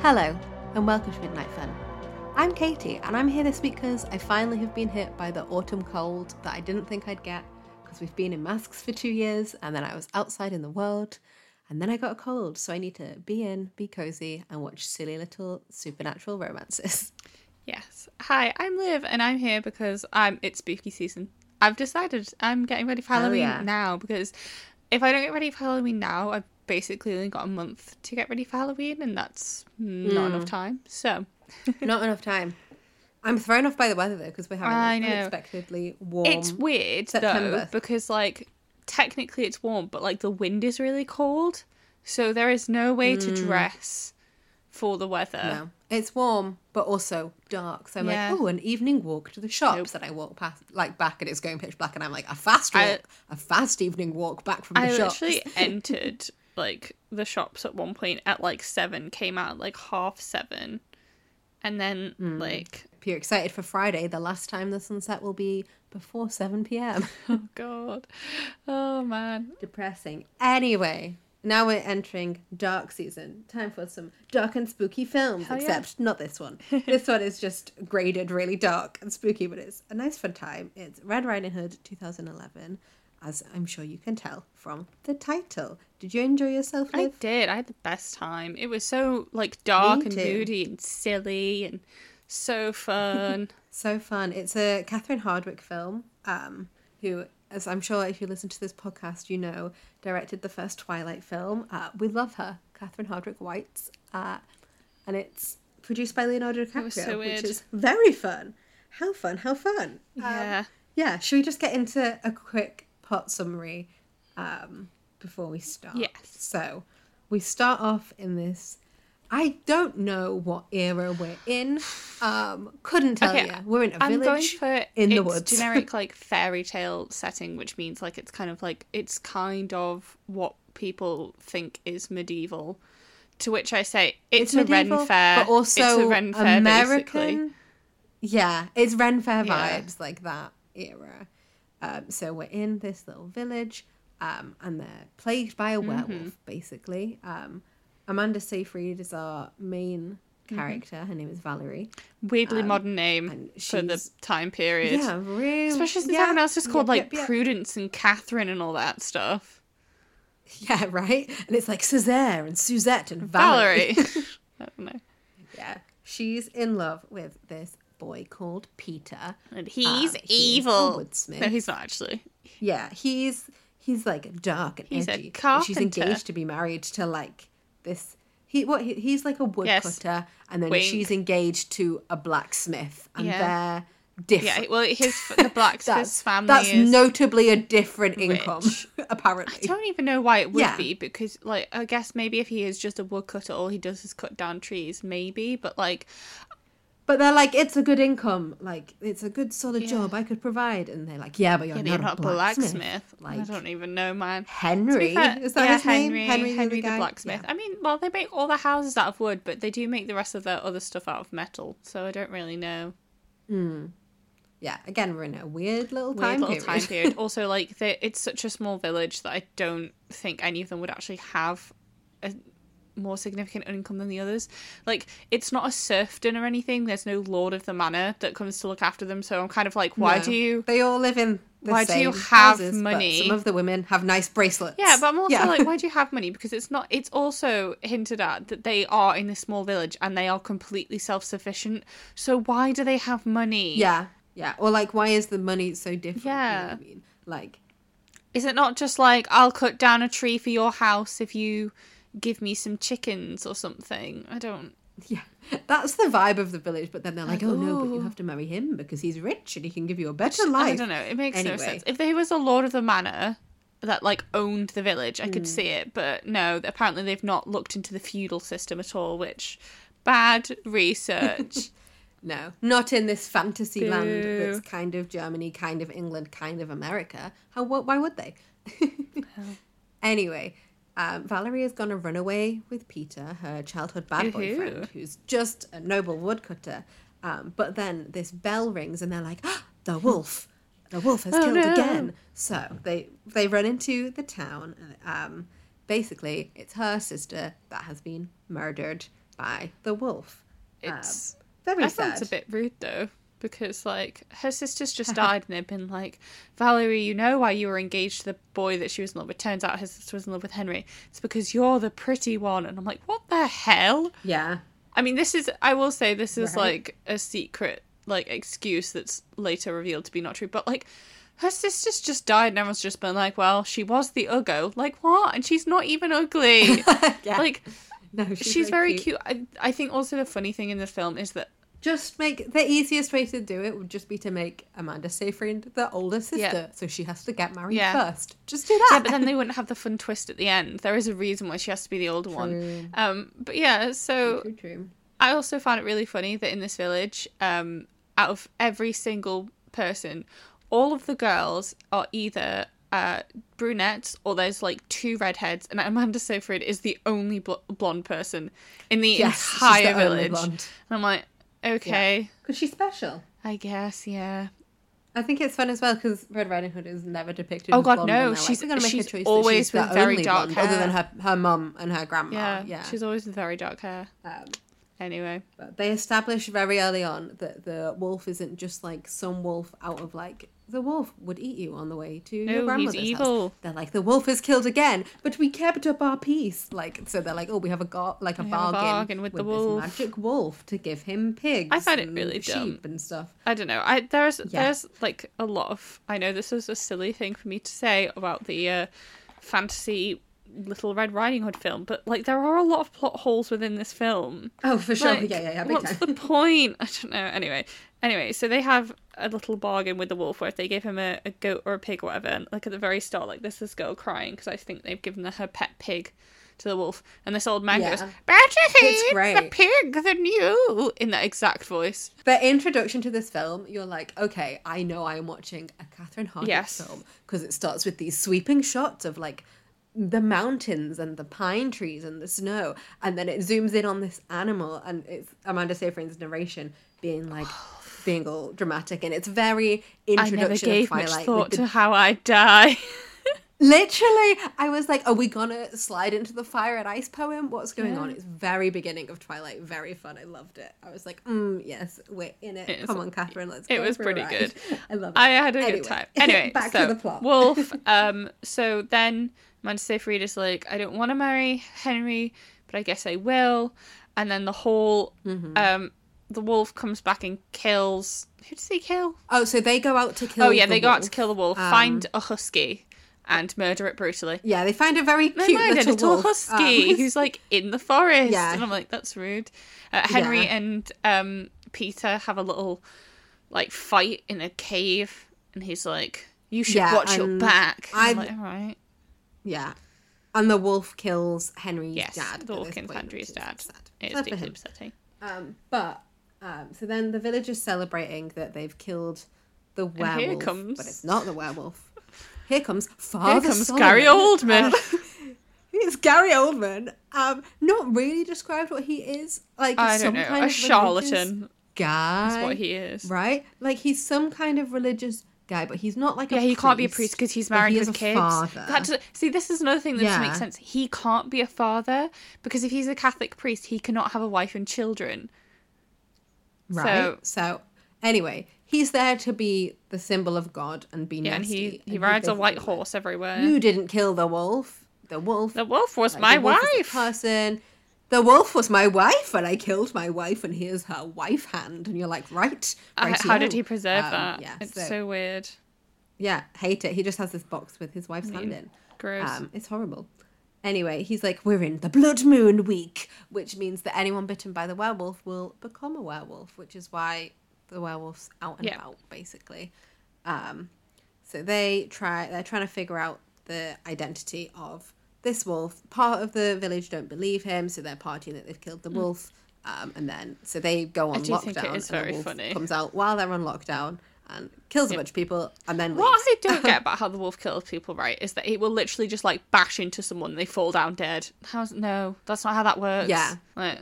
Hello, and welcome to Midnight Fun. I'm Katie, and I'm here this week because I finally have been hit by the autumn cold that I didn't think I'd get because we've been in masks for two years, and then I was outside in the world, and then I got a cold, so I need to be in, be cozy, and watch silly little supernatural romances. Yes. Hi, I'm Liv, and I'm here because I'm. It's spooky season. I've decided I'm getting ready for Halloween yeah. now because if I don't get ready for Halloween now, I've basically only got a month to get ready for Halloween, and that's not enough hmm. time. So Not enough time. I'm thrown off by the weather though because we're having I know. unexpectedly warm. it's weird though because like technically it's warm, but like the wind is really cold, so there is no way to hmm. dress for the weather. No, it's warm, but also dark. So I'm Yeah. like, oh, an evening walk to the shops. And I walk past, like back, and it's going pitch black, and I'm like, a fast walk, I- a fast evening walk back from the I shops. I literally entered like the shops at one point at like seven, came out at like half seven, and then Hmm. like If you're excited for Friday, the last time the sunset will be before 7 p.m. oh god, oh man, Depressing. Anyway, now we're entering dark season. Time for some dark and spooky films, Hell yeah. except not this one. this one is just graded really dark and spooky, but it's a nice fun time. It's Red Riding Hood 2011, as I'm sure you can tell from the title. Did you enjoy yourself, I did. I had the best time. It was so like dark and moody and silly and so fun. So fun. It's a Catherine Hardwicke film, um, who, as I'm sure if you listen to this podcast, you know, directed the first Twilight film. Uh, we love her, Catherine Hardwicke White. Uh, and it's produced by Leonardo DiCaprio, so which is very fun. How fun, how fun. Um, yeah. yeah, should we just get into a quick plot summary um, before we start? Yes. So we start off in this. I don't know what era we're in. Um, couldn't tell Okay, you. We're in a I'm going village for in the woods. generic like fairy tale setting, which means like it's kind of like it's kind of what people think is medieval. To which I say it's, a medieval, Ren Fair, but also it's a Ren Fair, American. basically. Yeah, it's Ren Fair Yeah. vibes like that era. Um, so we're in this little village, um, and they're plagued by a werewolf, Mm-hmm. basically. Um, Amanda Seyfried is our main Mm-hmm. character. Her name is Valerie. Weirdly modern name Um, for the time period. Yeah, really. Especially since yeah, everyone else is called yep, like yep, yep. Prudence and Catherine and all that stuff. Yeah, right. And it's like Césaire and Suzette and Valerie. Valerie. I don't know. yeah, she's in love with this boy called Peter. And he's Um, he is a evil. woodsmith. No, he's not actually. Yeah, he's he's like dark and He's a edgy. She's engaged to be married to like this. He what he, he's like a woodcutter, and then Wink. she's engaged to a blacksmith, and Yeah. they're different. Yeah, well, his the blacksmith's family that's notably a different income, apparently. I don't even know why it would Yeah. be because, like, I guess maybe if he is just a woodcutter, all he does is cut down trees, maybe. But like, But they're like, it's a good income, like it's a good solid Yeah. job I could provide, and they're like, yeah, but you're, yeah, not, you're not a blacksmith. blacksmith. I don't even know, man. Henry, fair- is that yeah, his name? Henry, Henry, Henry, the, the, blacksmith. I mean, well, they make all the houses out of wood, but they do make the rest of their other stuff out of metal. So I don't really know. Hmm. Yeah, again, we're in a weird little Weird time little period. time period. also, like, it's such a small village that I don't think any of them would actually have a more significant income than the others. Like, it's not a serfdom or anything. There's no lord of the manor that comes to look after them. So I'm kind of like, why No. do you? They all live in. The Why do you have houses, money? some of the women have nice bracelets. Yeah, but I'm also Yeah. like, why do you have money? Because it's not. It's also hinted at that they are in this small village and they are completely self-sufficient. So why do they have money? yeah, yeah. Or like, why is the money so different? You know Yeah. I mean, like, Is it not just like I'll cut down a tree for your house if you give me some chickens or something? I don't. yeah, that's the vibe of the village. But then they're like, Like, oh no, but you have to marry him because he's rich and he can give you a better life. I don't know. It makes no sense. If there was a lord of the manor that like owned the village, I could Hmm. see it. But no, apparently they've not looked into the feudal system at all, which bad research. No, not in this fantasy land that's kind of Germany, kind of England, kind of America. How? What? Why would they? anyway, um, Valerie is going to run away with Peter, her childhood bad Woohoo. boyfriend, who's just a noble woodcutter. Um, but then this bell rings, and they're like, "Ah, "The wolf! The wolf has Oh, killed no. again!" So they they run into the town. Um, basically, it's her sister that has been murdered. by the wolf. It's um, very I sad. it's a bit rude though, because like her sister's just died and they've been like, Valerie, you know why you were engaged to the boy that she was in love with. Turns out her sister was in love with Henry. It's because you're the pretty one. And I'm like, what the hell? Yeah. I mean, this is I will say this is Right. like a secret like excuse that's later revealed to be not true, but like. Her sister's just died, and everyone's just been like, "Well, she was the Uggo." Like what? And she's not even ugly. yeah. Like no, she's, very, cute. I, I think also the funny thing in the film is that Just make the easiest way to do it would just be to make Amanda Seyfried the older sister, Yeah. so she has to get married Yeah. first. Just do that. yeah, but then they wouldn't have the fun twist at the end. There is a reason why she has to be the older one. Um, but yeah, so True, true. I also found it really funny that in this village, um, out of every single person, all of the girls are either uh, brunettes or there's like two redheads, and Amanda Seyfried is the only bl- blonde person in the Yes, entire the village. And I'm like, okay, Because she's special. I guess, yeah. I think it's fun as well because Red Riding Hood is never depicted. Oh God, blonde, no, she's- gonna make she's a choice always she's with the very only dark blonde, other than her her mum and her grandma. Yeah, Yeah, she's always with very dark hair. Um, Anyway, but they establish very early on that the wolf isn't just like some wolf out of like the wolf would eat you on the way to No, your he's grandmother's house. evil. They're like the wolf is killed again, but we kept up our peace. Like so, they're like, oh, we have a go- like a have a bargain, bargain with the this wolf. magic wolf to give him pigs. I find it and really sheep dumb. and stuff. I don't know. I there's Yeah. there's like a lot of I know this is a silly thing for me to say about the uh, fantasy Little Red Riding Hood film, but like there are a lot of plot holes within this film. Oh, for sure. Like, yeah, yeah, yeah. What's time. the point? I don't know. Anyway, anyway, so they have a little bargain with the wolf where if they give him a, a goat or a pig or whatever, and like at the very start, like there's this girl crying because I think they've given her pet pig to the wolf, and this old man goes, "Better eat the pig than you," in that exact voice. The introduction to this film, you're like, okay, I know I am watching a Catherine Hardwicke Yes. film because it starts with these sweeping shots of like the mountains and the pine trees and the snow, and then it zooms in on this animal, and it's Amanda Seyfried's narration being like. Being all dramatic, and it's very I introduction never of gave much Twilight. thought the to how I die. Literally, I was like, are we gonna slide into the fire and ice poem? What's going on? It's very beginning of Twilight, very fun. I loved it. I was like, mm, yes, we're in it. It Come on, Catherine, let's go. it was for a pretty ride." good. I love it. I had a Anyway, good time. Anyway, back so to the plot. Wolf. Um. So then Amanda Seyfried is like, I don't want to marry Henry, but I guess I will. And then the whole Mm-hmm. um the wolf comes back and kills. Who does he kill? Oh, so they go out to kill. oh yeah, the they go out to kill the wolf, Um, find a husky, and murder it brutally. Yeah, they find a very No, cute little, little husky Um, who's like in the forest. Yeah. And I'm like, that's rude. Uh, Henry Yeah. and um, Peter have a little like fight in a cave, and he's like, "You should Yeah, watch your back." I'm like, all right. yeah, and the wolf kills Henry's Yes, dad. the wolf kills Henry's dad. It's deeply upsetting. Um, but um, so then the villagers celebrating that they've killed the werewolf, here comes- but it's not the werewolf. Here comes Father Here comes Solomon. Gary Oldman. Uh, it's Gary Oldman. Um, not really described what he is. Like I some don't know, kind a of charlatan. guy. That's what he is. right? Like he's some kind of religious guy, but he's not like Yeah, a he can't be a priest priest because he's married he with a kids. father. That does- see, this is another thing that doesn't make sense. He can't be a father because if he's a Catholic priest, he cannot have a wife and children. right? So- So, anyway, he's there to be the symbol of God and be Yeah, and nasty. he he and rides a white horse everywhere. You didn't kill the wolf. The wolf. The wolf was like, my the wolf wife. person. The wolf was my wife, and I killed my wife, and here's her wife hand. And you're like, right? Uh, right How did he preserve that? Yeah, it's so, so, weird. yeah, hate it. He just has this box with his wife's hand in. Gross. Um, it's horrible. Anyway, he's like, we're in the blood moon week, which means that anyone bitten by the werewolf will become a werewolf, which is why the werewolf's out and Yeah. about, basically. Um, so they try, they're trying to figure out the identity of this wolf. Part of the village don't believe him, so they're partying that they've killed the wolf. Um, and then, so they go on do lockdown. think it is and the wolf funny. Comes out while they're on lockdown and kills a bunch of people, and then what leaves. I don't get about how the wolf kills people, right, is that it will literally just like bash into someone and they fall down dead. How's no? That's not how that works. Yeah. Like,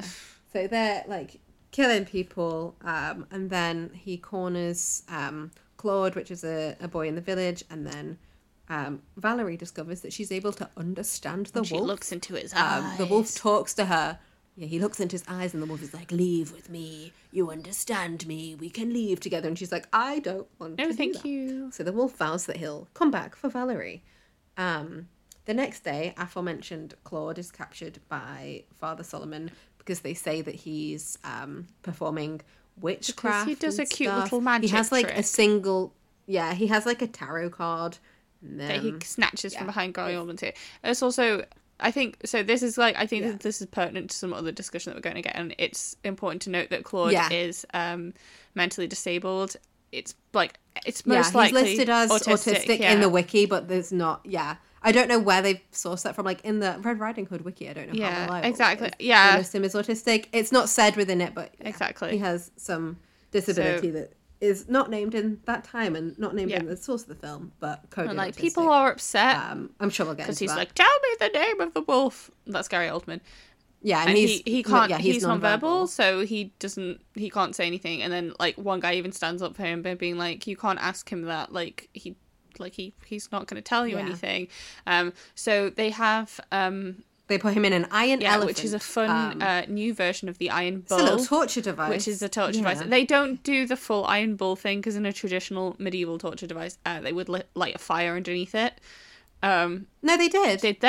So they're like killing people, um, and then he corners um, Claude, which is a, a boy in the village, and then um, Valerie discovers that she's able to understand the she wolf. She looks into his um, eyes. the wolf talks to her Yeah, he looks into his eyes, and the wolf is like, "Leave with me. You understand me. We can leave together." And she's like, "I don't want No, to." do thank that." you. So the wolf vows that he'll come back for Valerie. Um, the next day, aforementioned Claude is captured by Father Solomon because they say that he's um, performing witchcraft. he does a cute stuff. little magic. He has like a single, yeah, he has like a tarot card. That he snatches yeah. from behind Oldman's here. It's also, I think, so this is like, I think Yeah. that this is pertinent to some other discussion that we're going to get, and it's important to note that Claude Yeah. is um, mentally disabled. It's like, it's yeah, most he's likely listed as autistic, yeah. in the wiki, but there's not. Yeah, I don't know where they've sourced that from. Like in the Red Riding Hood wiki, I don't know. Yeah, how exactly. is. Yeah. him as autistic. It's not said within it, but yeah, Exactly. he has some disability that is not named in that time and not named Yeah. in the source of the film, but coded And like, autistic. people are upset Um, I'm sure we'll get because he's that. like, tell me the name of the wolf. That's Gary Oldman. yeah, and, and he's he, he can't Yeah, he's, he's, nonverbal, so he doesn't he can't say anything and then like one guy even stands up for him by being like you can't ask him that like he like he he's not going to tell you Yeah. anything um so they have um They put him in an iron yeah elephant, which is a fun um, uh, new version of the iron it's a little torture device, which is a torture Yeah. device they don't do the full iron bull thing because in a traditional medieval torture device uh, they would lit, light a fire underneath it um No, they did. did they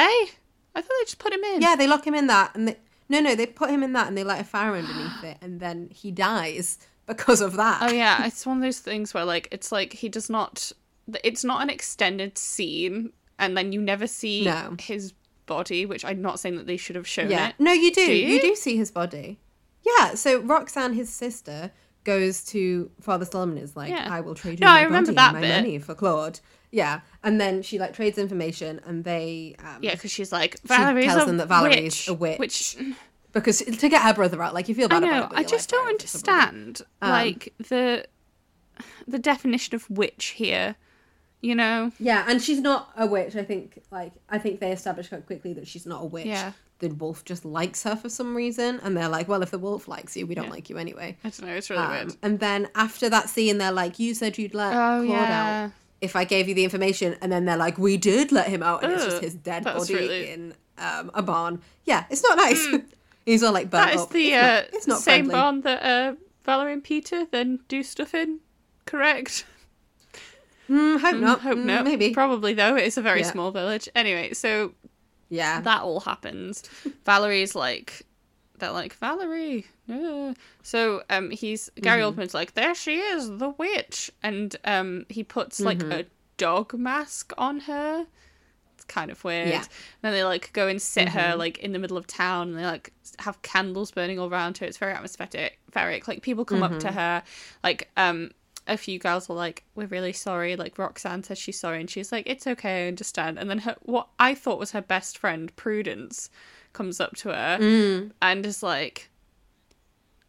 i thought they just put him in Yeah, they lock him in that, and they, no, no, they put him in that, and they light a fire underneath it, and then he dies because of that. Oh yeah, it's one of those things where like it's like he does not. It's not an extended scene, and then you never see No. his body, which I'm not saying that they should have shown yeah. it. No, you do. Do you? you? do see his body. Yeah. So Roxanne, his sister, goes to Father Solomon. Is like, Yeah. I will trade you No, my I remember body that my bit. money for Claude. Yeah, and then she like trades information, and they um, Yeah, because she's like Valerie's tells a them that Valerie's witch, a witch. Which because to get her brother out, like you feel I bad about it. I just like, don't right, it's a brother. understand Um, like the the definition of witch here. You know? Yeah, and she's not a witch. I think like I think they established quite quickly that she's not a witch. Yeah. The wolf just likes her for some reason, and they're like, "Well, if the wolf likes you, we don't Yeah. like you anyway." I don't know. It's really Um, weird. and then after that scene, they're like, "You said you'd let Oh Claude yeah. out if I gave you the information," and then they're like, "We did let him out, and it's just his dead body really- in um, a barn." Yeah, it's not nice. He's all like, burnt That is up. the it's uh, not, it's not same friendly. barn that uh, Valerie and Peter then do stuff in. Correct. Mm, hope not. Hope Mm, no. Maybe. Probably though. It's a very Yeah. small village. Anyway, so yeah. that all happens. Valerie's like, they're like Valerie. yeah." So um, he's Gary Mm-hmm. Oldman's like, there she is, the witch, and um, he puts like Mm-hmm. a dog mask on her. It's kind of weird. Yeah. Then they like go and sit her Mm-hmm. like in the middle of town, and they like have candles burning all around her. It's very atmospheric. Like people come up Mm-hmm. to her, like um. A few girls are like, "We're really sorry." Like Roxanne says she's sorry, and she's like, "It's okay, I understand." And then her, what I thought was her best friend, Prudence, comes up to her Mm. and is like,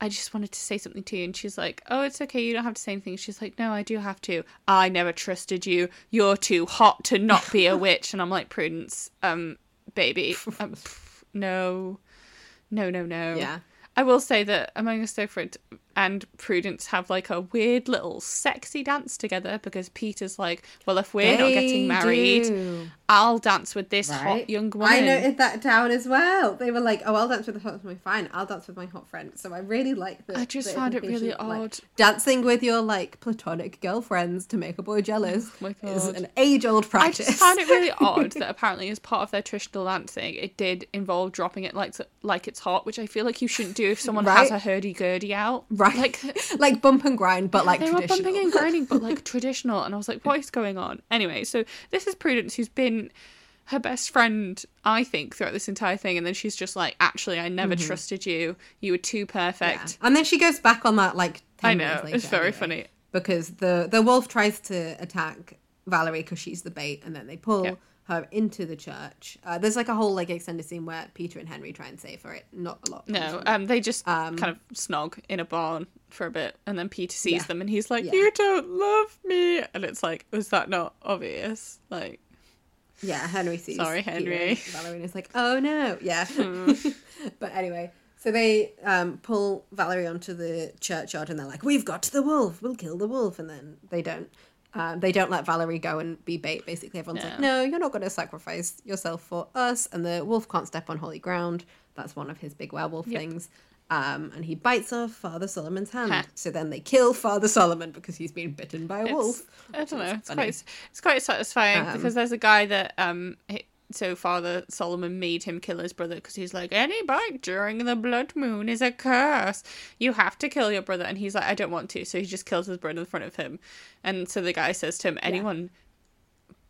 I just wanted to say something to you. And she's like, Oh, it's okay. You don't have to say anything. She's like, No, I do have to. I never trusted you. You're too hot to not be a witch. And I'm like, Prudence, um, baby, um, no, no, no, no. Yeah. I will say that Amanda Seyfried and Prudence have like a weird little sexy dance together because Peter's like, Well, if we're not getting married, do. I'll dance with this hot young woman. I noted that down as well. They were like, "Oh, I'll dance with the hot woman. Fine, I'll dance with my hot friend." So I really like that. I just found it really like, odd. dancing with your like platonic girlfriends to make a boy jealous Oh is an age-old practice. I just found it really odd that apparently, as part of their traditional dancing, it did involve dropping it like like it's hot, which I feel like you shouldn't do if someone has a hurdy gurdy out. right, Like like bump and grind, but like they were bumping and grinding, but like traditional, and I was like, what is going on? Anyway, so this is Prudence, who's been her best friend, I think, throughout this entire thing, and then she's just like, actually, I never trusted you. You were too Mm-hmm. Yeah. perfect. And then she goes back on that like. 10 I know later it's very anyway, funny. because the the wolf tries to attack Valerie because she's the bait, and then they pull Yeah. Her into the church. Uh, there's like a whole like extended scene where Peter and Henry try and save her. It not a lot. No, um, they just Um, kind of snog in a barn for a bit, and then Peter sees Yeah. them, and he's like, Yeah. "You don't love me," and it's like, was that not obvious? Like, Yeah, Henry sees. Sorry, Henry. Valerie is like, oh no, yeah. Hmm. but anyway, so they um, pull Valerie onto the churchyard and they're like, we've got the wolf, we'll kill the wolf, and then they don't. Um, they don't let Valerie go and be bait. Basically, everyone's like, "No, you're not going to sacrifice yourself for us." And the wolf can't step on holy ground. That's one of his big werewolf things. Um, and he bites off Father Solomon's hand. Ha. So then they kill Father Solomon because he's been bitten by a It's- wolf. I don't know. It's funny. quite it's quite satisfying Um, because there's a guy that um he- so Father Solomon made him kill his brother because he's like any bite during the blood moon is a curse. You have to kill your brother, and he's like I don't want to, so he just kills his brother in front of him. And so the guy says to him, anyone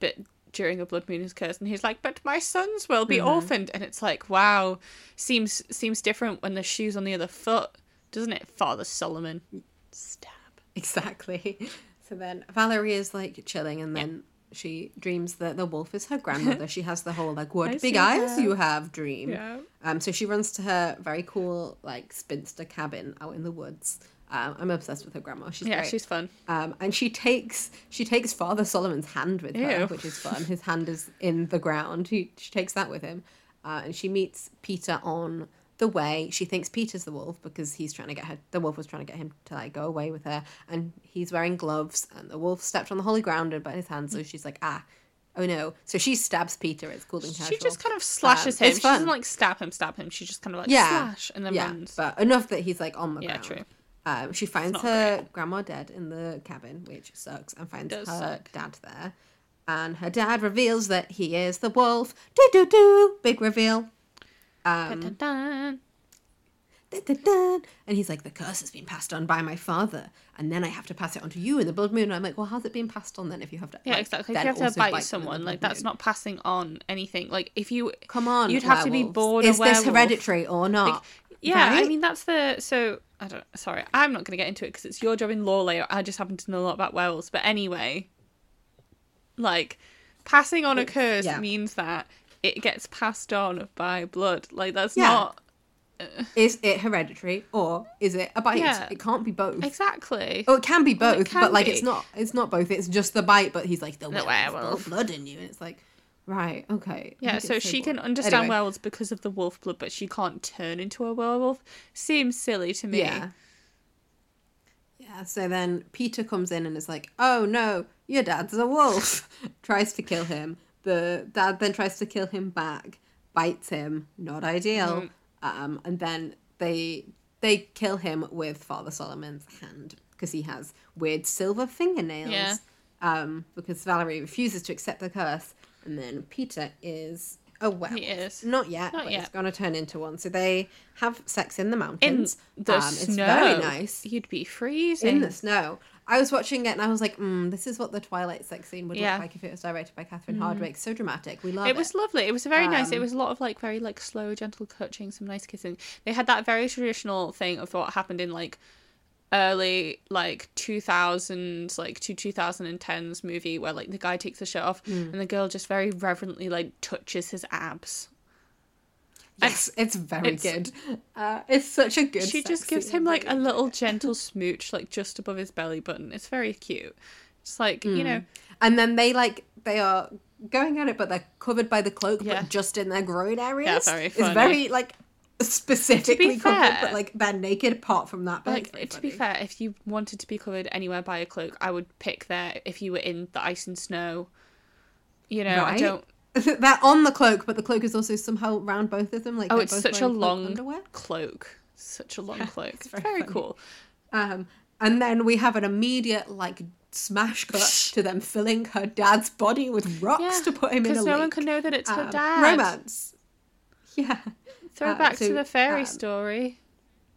bit during a blood moon is cursed, and he's like, but my sons will be Mm-hmm. orphaned, and it's like wow, seems seems different when the shoe's on the other foot, doesn't it, Father Solomon? Stab. Exactly. So then Valerie is like chilling, and then she dreams that the wolf is her grandmother. she has the whole like, "What I big eyes that. you have?" dream. Yeah. Um. So she runs to her very cool like spinster cabin out in the woods. Um, I'm obsessed with her grandma. She's Yeah, great. she's fun. Um, and she takes she takes Father Solomon's hand with her, which is fun. His hand is in the ground. He, she takes that with him, uh, and she meets Peter on the way. She thinks Peter's the wolf because he's trying to get her. The wolf was trying to get him to like go away with her, and he's wearing gloves. And the wolf stepped on the holy ground and bit his hand, so she's like, ah. Oh no! So she stabs Peter. It's cool and casual. She just kind of slashes Um, him. it's She fun. doesn't like stab him, stab him. She just kind of like Yeah. slash and then yeah, runs. but enough that he's like on the Yeah, ground. true. Um, she finds her grandma dead in the cabin, which sucks, and finds her suck. dad there. And her dad reveals that he is the wolf. Do do do! Big reveal. Um, Dun, dun, dun. And he's like, the curse has been passed on by my father, and then I have to pass it on to you in the blood moon. And I'm like, well, how's it being passed on then? If you have to, Yeah, like, exactly. If you have to bite, the someone, like that's moon? not passing on anything. Like if you Come on, you'd have to be born Is this hereditary or not? Yeah, I mean that's the so I don't. Sorry, I'm not going to get into it because it's your job in lore layer. I just happen to know a lot about werewolves. But anyway, like passing on a curse yeah. means that it gets passed on by blood. Like that's Yeah. not uh, Is it hereditary or is it a bite? Yeah. It can't be both. exactly. Oh, it can be Well, both, can but like be. it's not. It's not both. It's just the bite. But he's like the, werewolf, werewolf. blood in you, and it's like, right, okay. Yeah, so she can understand Anyway, werewolves because of the wolf blood, but she can't turn into a werewolf. Seems silly to me. Yeah. Yeah. So then Peter comes in and is like, "Oh no, your dad's a wolf." tries to kill him. The dad then tries to kill him back, bites him. Not ideal. Mm-hmm. Um, and then they they kill him with Father Solomon's hand because he has weird silver fingernails. Yeah. Um, because Valerie refuses to accept the curse, and then Peter is a werewolf. He is. Not yet, Not but yet. it's going to turn into one. So they have sex in the mountains. In the Um, snow, It's very nice. You'd be freezing. In the snow. I was watching it and I was like, mm, this is what the Twilight sex scene would Yeah. Mm. look like if it was directed by Catherine Hardwicke. So dramatic. We love it. it was lovely. It was very nice. It Um, was a lot of like very like slow, gentle touching, some nice kissing. They had that very traditional thing of what happened in like early like 2000s like to 2010s movie where like the guy takes the shirt off Mm. and the girl just very reverently like touches his abs Yes, it's very it's- good. Uh, it's such a good she just gives him like a little gentle smooch like just above his belly button it's very cute it's like Mm. you know And then they like, they are going at it, but they're covered by the cloak, Yeah. but just in their groin areas. Yeah, very funny. It's very like specifically covered, but like they're naked apart from that. But like to be fair if you wanted to be covered anywhere by a cloak i would pick there if you were in the ice and snow you know i don't they're on the cloak, but the cloak is also somehow around both of them. Like oh it's both such a long underwear. cloak such a long cloak it's very very, cool Um, and then we have an immediate like smash cut to them filling her dad's body with rocks yeah to put him in a because no one lake. can know that it's her Um, dad Romance. Yeah. throw Uh, back so, to the fairy um, story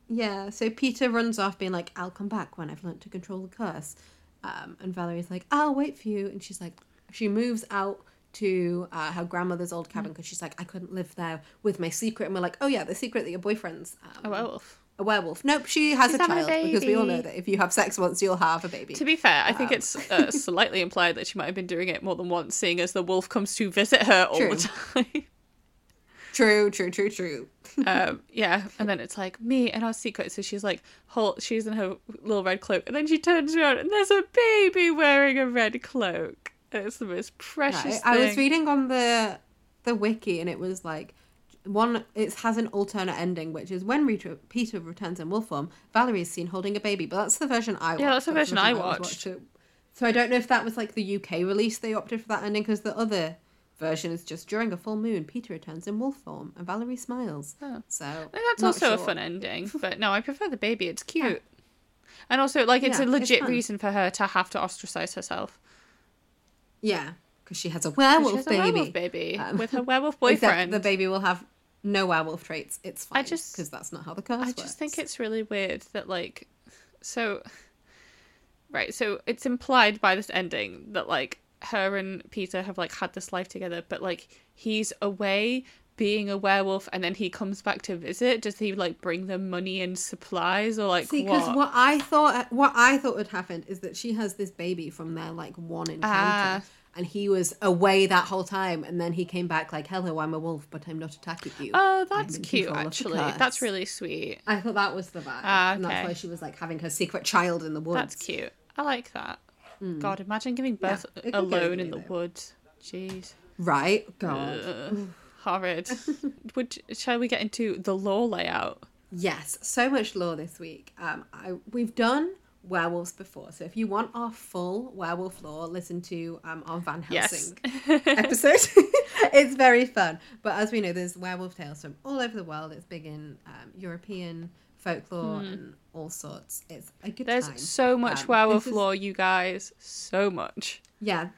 Yeah. So Peter runs off being like, I'll come back when I've learned to control the curse. Um, and Valerie's like, I'll wait for you. And she's like, she moves out to uh, her grandmother's old Mm. cabin because she's like, I couldn't live there with my secret. And we're like, oh yeah, the secret that your boyfriend's um, a werewolf a werewolf. Nope, she has She's a having a child because we all know that if you have sex once, you'll have a baby. To be fair, I Um. think it's uh, slightly implied that she might have been doing it more than once, seeing as the wolf comes to visit her all True. the time. True, true, true, true. um, yeah, and then it's like me and our secret. So she's like, whole, she's in her little red cloak, and then she turns around and there's a baby wearing a red cloak. It's the most precious. I was reading on the the wiki and it was like one it has an alternate ending which is when Rita, Peter returns in wolf form, Valerie is seen holding a baby, but that's the version I watched. Yeah, that's the version I was watched. To, So I don't know if that was like the UK release they opted for that ending because the other version is just during a full moon, Peter returns in wolf form and Valerie smiles. Oh. So I that's also a fun ending. But no, I prefer the baby. It's cute. And also, like, it's Yeah, a legit fun. reason for her to have to ostracize herself. Yeah, because she has a werewolf has a baby. werewolf baby Um, with her werewolf boyfriend. the baby will have no werewolf traits. It's fine. I just- because that's not how the curse I works. just think it's really weird that like so right, so it's implied by this ending that like her and Peter have like had this life together, but like he's away being a werewolf and then he comes back to visit. Does he like bring them money and supplies or like See, because what? what I thought, what I thought would happen is that she has this baby from their like one encounter, Ah. and he was away that whole time, and then he came back like, "Hello, I'm a wolf, but I'm not attacking you." Oh, that's cute control of the actually. That's really sweet. I thought that was the vibe, Ah, and okay. that's why she was like having her secret child in the woods. That's cute. I like that. God, imagine giving. Yeah, birth go alone in the though. woods. Jeez. right? God. Horrid. Would shall we get into the lore layout? Yes, so much lore this week. Um, I, we've done werewolves before, so if you want our full werewolf lore, listen to um, our Van Yes. Helsing episode. it's very fun. But as we know, there's werewolf tales from all over the world. It's big in um, European folklore and all sorts. It's a good. There's time. so much Um, werewolf is- lore, you guys. So much. Yeah,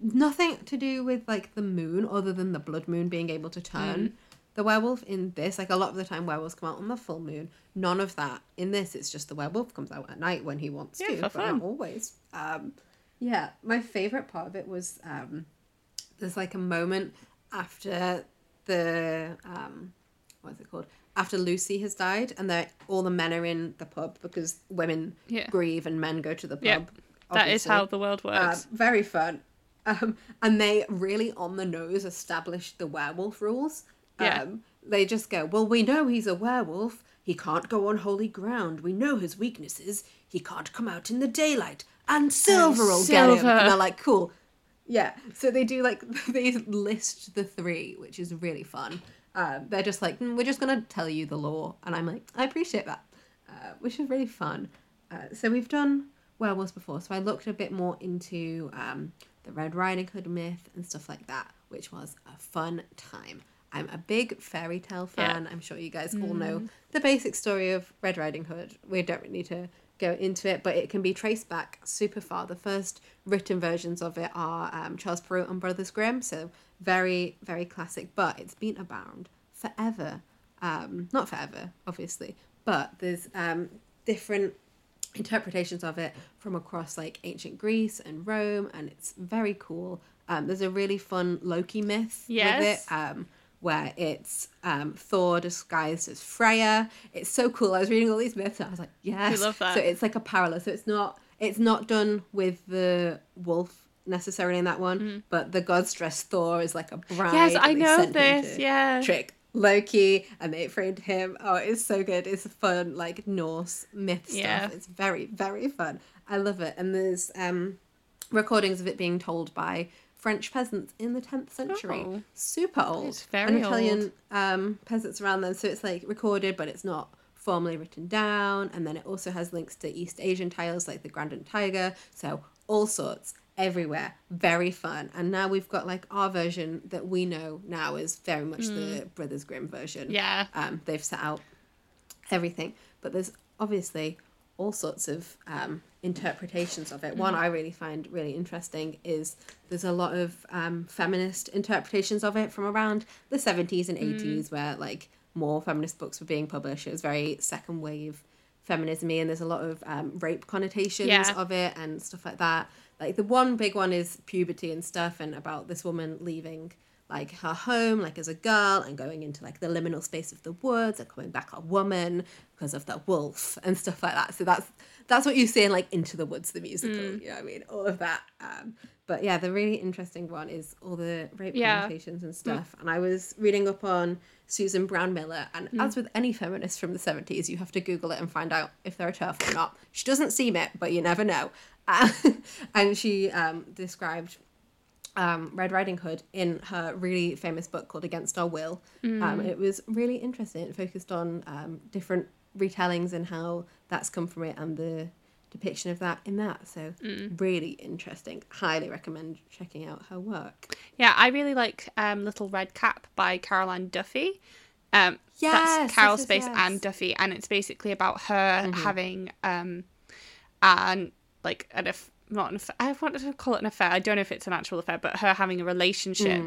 nothing to do with like the moon, other than the blood moon being able to turn. Mm. The werewolf in this, like a lot of the time, werewolves come out on the full moon. None of that in this. It's just the werewolf comes out at night when he wants Yeah, to, for but fun. not always. Um, yeah, my favorite part of it was um, there's like a moment after the um, what's it called? After Lucy has died, and they all the men are in the pub because women Yeah. grieve and men go to the pub. Yep. That is how the world Uh, works. very fun. Um, and they really on the nose established the werewolf rules. Yeah. Um, they just go, well, we know he's a werewolf. He can't go on holy ground. We know his weaknesses. He can't come out in the daylight. And silver will get him. And they're like, cool. Yeah. So they do like they list the three, which is really fun. Um, they're just like, "Mm, we're just gonna tell you the law, and I'm like, I appreciate that, uh, which is really fun. Uh, so we've done werewolves before, so I looked a bit more into um, the Red Riding Hood myth and stuff like that, which was a fun time. I'm a big fairy tale Yeah. fan. I'm sure you guys all know the basic story of Red Riding Hood. We don't really need to go into it, but it can be traced back super far. The first written versions of it are um, Charles Perrault and Brothers Grimm, so very, very classic, but it's been around forever. Um, not forever, obviously, but there's um, different interpretations of it from across like ancient Greece and Rome, and it's very cool. Um, there's a really fun Loki myth Yes. with it, um, where it's um, Thor disguised as Freya. It's so cool. I was reading all these myths, and I was like, yes. love that. So it's like a parallel. So it's not it's not done with the wolf necessarily in that one, but the gods dressed Thor is like a bride. Mm. Yes, I know this. Yeah. trick Loki, and they framed him. Oh, it's so good. It's fun, like Norse myth stuff. Yeah. It's very, very fun. I love it. And there's um, recordings of it being told by French peasants in the 10th century. Oh. Super old. It's very and Italian old. um, peasants around then. So it's like recorded, but it's not formally written down. And then it also has links to East Asian tales like the Grandaunt Tiger. So all sorts everywhere. Very fun. And now we've got like our version that we know now is very much the Brothers Grimm version. Mm. Yeah. Um, they've set out everything. But there's obviously all sorts of um, interpretations of it. One I really find really interesting is there's a lot of um, feminist interpretations of it from around the 70s and 80s where like more feminist books were being published. It was very second wave feminism and there's a lot of um, rape connotations Yeah. of it and stuff like that. Like the one big one is puberty and stuff and about this woman leaving like her home like as a girl and going into like the liminal space of the woods and coming back a woman because of the wolf and stuff like that. So that's that's what you see in like into the woods the musical mm. you know what i mean? All of that um but yeah the really interesting one is all the rape Yeah. connotations and mm. stuff and i was reading up on Susan Brownmiller and mm. as with any feminist from the 70s you have to google it and find out if they're a TERF or not. She doesn't seem it but you never know uh, and she um described um, Red Riding Hood in her really famous book called Against Our Will. Um, it was really interesting. It focused on um, different retellings and how that's come from it and the depiction of that in that. So Mm. really interesting. Highly recommend checking out her work. Yeah, I really like um, Little Red Cap by Carol Ann Duffy. Um, Yes, that's Carol yes, Space yes. and Duffy, and it's basically about her having um, an like an aff- not an affair. I wanted to call it an affair. I don't know if it's an actual affair, but her having a relationship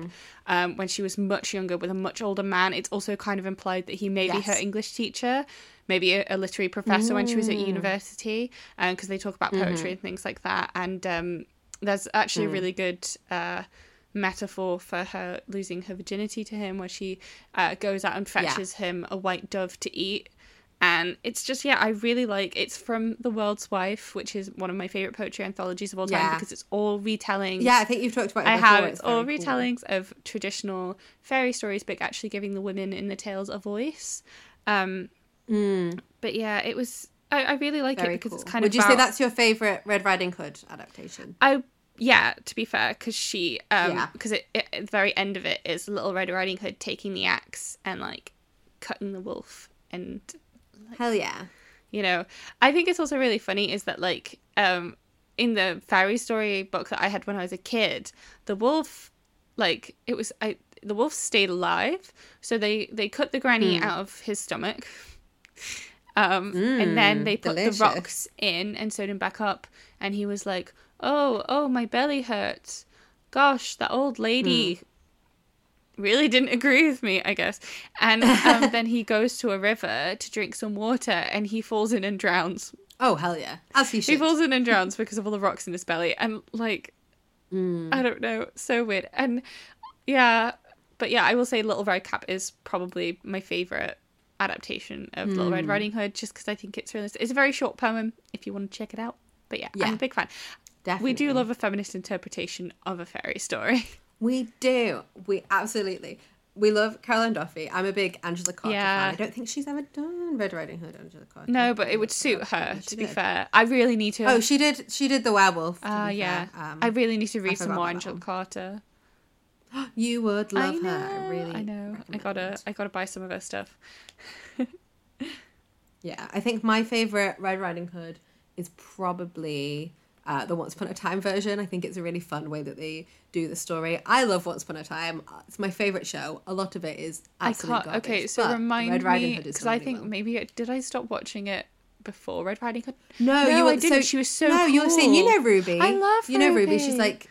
um, when she was much younger with a much older man. It's also kind of implied that he may be her English teacher, maybe a, a literary professor when she was at university, because they talk about poetry and things like that. And um, there's actually a really good. Uh, metaphor for her losing her virginity to him where she uh, goes out and fetches him a white dove to eat and it's just yeah i really like it's from the world's wife which is one of my favorite poetry anthologies of all time Yeah. because it's all retellings Yeah, I think you've talked about it I before. have It's all very cool. retellings of traditional fairy stories, but actually giving the women in the tales a voice. Um, But yeah, it was. I, I really like Mm. Very it because cool. it's kind Would of. Would you say that's your favorite Red Riding Hood adaptation? I yeah, to be fair, because she um Yeah. because it, it at the very end of it is Little Red Riding Hood taking the axe and like cutting the wolf and Hell yeah. you know i think it's also really funny is that like um in the fairy story book that i had when i was a kid the wolf like it was i the wolf stayed alive. So they they cut the granny out of his stomach um and then they put delicious. the rocks in and sewed him back up. And he was like oh oh my belly hurts. Gosh that old lady really didn't agree with me, I guess. And um, then he goes to a river to drink some water and he falls in and drowns. Oh, hell yeah. As he He falls in and drowns because of all the rocks in his belly. And, like, Mm. I don't know, so weird. And yeah, but yeah, I will say Little Red Cap is probably my favorite adaptation of Little Mm. Red Riding Hood just because I think it's really. It's a very short poem if you want to check it out. But yeah, I'm a big fan. Definitely. We do love a feminist interpretation of a fairy story. We do. We absolutely. We love Carol Ann Duffy. I'm a big Angela Carter Yeah. fan. I don't think she's ever done Red Riding Hood, Angela Carter. No, but it would suit her, to be fair. I really need to. Oh, she did. She did the werewolf. to Uh, yeah. Um, I really need to read some more Angela. Carter. you would love I know. her. I really. I know. I gotta. I gotta buy some of her stuff. Yeah, I think my favorite Red Riding Hood is probably uh, the Once Upon a Time version. I think it's a really fun way that they do the story. I love Once Upon a Time. Uh, It's my favorite show. A lot of it is I can't. garbage, okay, so but remind Red Riding me Hood is because I think well. maybe did I stop watching it before Red Riding Hood? No, No, you were, I didn't. So, She was so No, you were saying you know Ruby. I love you know Ruby. She's like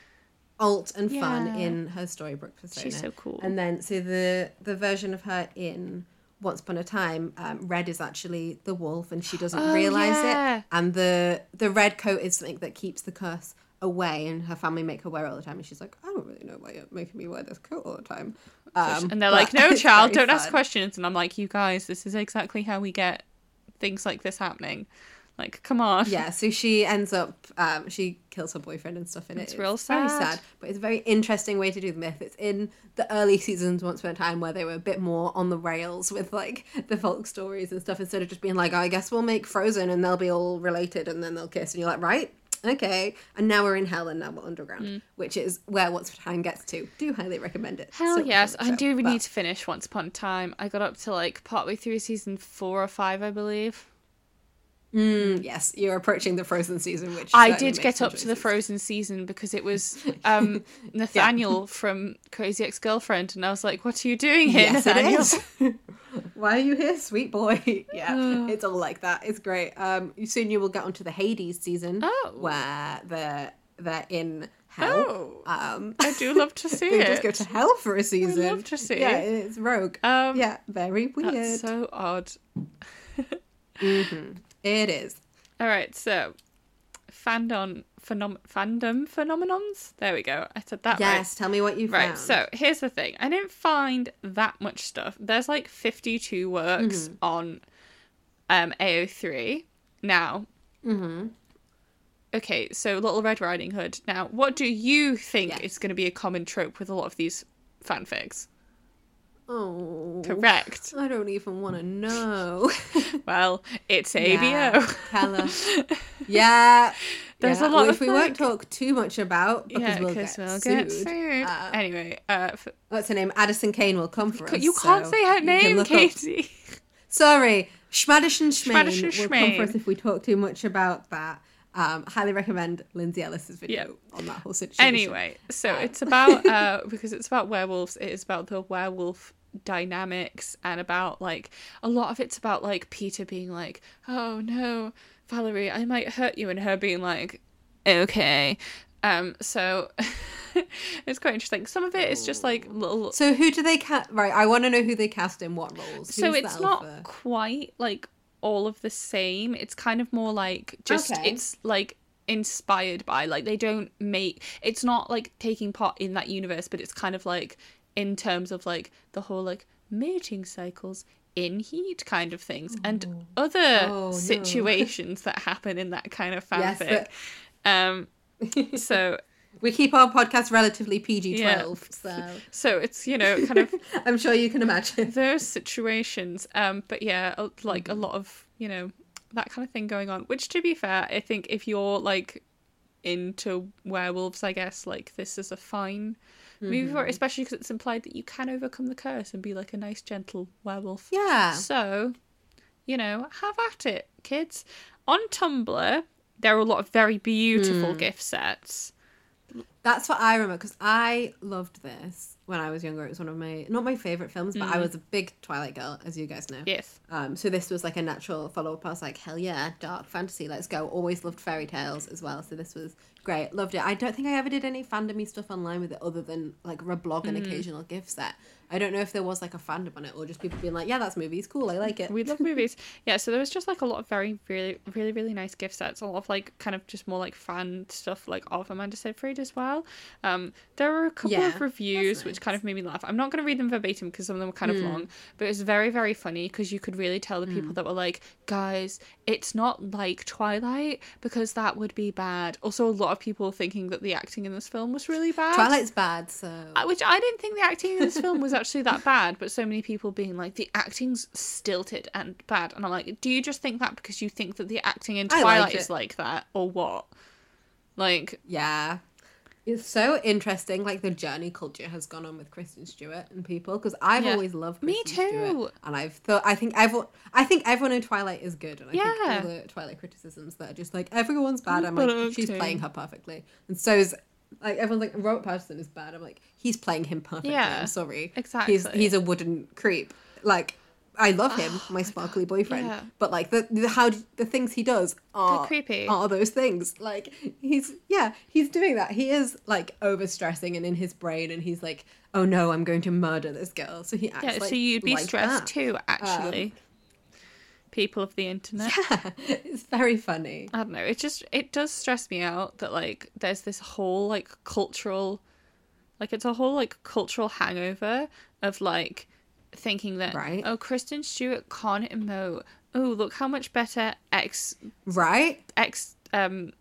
alt and fun in her storybook persona. She's so cool. And then so the the version of her in Once Upon a Time, um, Red is actually the wolf, and she doesn't Oh, realize yeah. it. And the the red coat is something that keeps the curse away, and her family make her wear it all the time. And she's like, I don't really know why you're making me wear this coat all the time. Um, and they're like, "No, child, don't ask questions." And I'm like, "You guys, this is exactly how we get things like this happening. Like, come on." Yeah, so she ends up, um, she kills her boyfriend and stuff in it. It's it. real very sad. sad, but it's a very interesting way to do the myth. It's in the early seasons, once upon a time, where they were a bit more on the rails with like the folk stories and stuff, instead of just being like, oh, I guess we'll make Frozen and they'll be all related and then they'll kiss, and you're like, right, okay. And now we're in hell and now we're underground, which is where Once Upon a Time gets to. Do highly recommend it. Hell So yes, I show. do But- need to finish Once Upon a Time. I got up to like partway through season four or five, I believe. Mm, yes, you're approaching the Frozen season, which I did get up to the. Frozen season because it was um, Nathaniel from Crazy Ex Girlfriend, and I was like, "What are you doing here, Yes, Nathaniel?" Why are you here, sweet boy? yeah, it's all like that. It's great. Um, soon you will get onto the Hades season, Oh. where they're they're in hell. Oh. Um, I do love to see they it. just go to hell for a season. love to see Yeah, it. it's rogue. Um, yeah, very weird. So odd. It is. All right, so fandom phenom- fandom phenomenons. There we go. I said that right. Yes, tell me what you found. Right, found. so here's the thing. I didn't find that much stuff. There's like 52 works Mm-hmm. on um, AO3. Now, Mm-hmm. okay, so Little Red Riding Hood. Now, what do you think Yes. is going to be a common trope with a lot of these fanfics? Oh, Correct. I don't even want to know. Well, it's Yeah, ABO. tell us. Yeah. There's yeah, a lot which of, we like- won't talk too much about because yeah, we'll, get, we'll sued. get sued. Um, anyway, uh, f- What's her name? Addison Cain will come for us. you can't so say her name, look up- Katie. Sorry, Schmaddish and Schmain and will come for us if we talk too much about that. Um, highly recommend Lindsay Ellis's video Yeah. on that whole situation. Anyway, so it's about uh because it's about werewolves, it is about the werewolf dynamics and about like a lot of it's about like Peter being like, "Oh no, Valerie, I might hurt you," and her being like, "Okay." Um so it's quite interesting. Some of it is just like little So who do they cast? Right, I want to know who they cast in what roles. so Who's the it's not quite like all of the same it's kind of more like just Okay. it's like inspired by like they don't make it's not like taking part in that universe but it's kind of like in terms of like the whole like mating cycles in heat kind of things and other Oh, no. situations that happen in that kind of Yes, fanfic. um so We keep our podcast relatively PG twelve, so. So it's you know kind of I'm sure you can imagine. those situations. Um but yeah like a lot of you know that kind of thing going on which to be fair i think if you're like into werewolves i guess like this is a fine movie for it especially because it's implied that you can overcome the curse and be like a nice gentle werewolf. Yeah. so you know have at it kids. On tumblr there are a lot of very beautiful hmm. gift sets. That's what I remember because I loved this when I was younger. It was one of my not my favorite films, but Mm. I was a big Twilight girl, as you guys know. yes Um, so this was like a natural follow up. I was like, hell yeah, dark fantasy, let's go. Always loved fairy tales as well. So this was great. Loved it. I don't think I ever did any fandomy stuff online with it other than like a blog Mm. and occasional gift set. I don't know if there was like a fandom on it or just people being like, yeah, that's movies, cool, I like it. We love movies. Yeah, so there was just like a lot of very, really, really, really nice gift sets. A lot of like kind of just more like fan stuff, like of Amanda Seyfried as well. Um, there were a couple Yeah, of reviews which kind of made me laugh. I'm not going to read them verbatim because some of them were kind of long, but it was very, very funny because you could really tell the people that were like, guys, it's not like Twilight because that would be bad. Also, a lot of people thinking that the acting in this film was really bad. Twilight's bad, so Which I didn't think the acting in this film was actually that bad, but so many people being like the acting's stilted and bad, and I'm like, do you just think that because you think that the acting in Twilight like is like that, or what? Like, yeah. It's so interesting, like the journey culture has gone on with Kristen Stewart and people. Because I've Yeah. always loved Me Kristen Stewart, too. and I've thought I think everyone, I think everyone in Twilight is good, and I Yeah. think all the Twilight criticisms that are just like everyone's bad. I'm like, she's playing her perfectly, and so is like everyone's like Robert Pattinson is bad. I'm like, he's playing him perfectly. Yeah, I'm sorry, exactly. he's he's a wooden creep. Like. I love him, oh my sparkly boyfriend. yeah. But like the, the how the things he does are creepy. are those things. Like he's yeah, he's doing that. He is like overstressing and in his brain, and he's like, oh no, I'm going to murder this girl. So he acts yeah, like, so you'd be like stressed that. too, actually. Um, People of the internet. it's very funny. I don't know. It just it does stress me out that like there's this whole like cultural like it's a whole like cultural hangover of like thinking that Right. oh Kristen Stewart can't emote. Oh, look how much better X Right? X um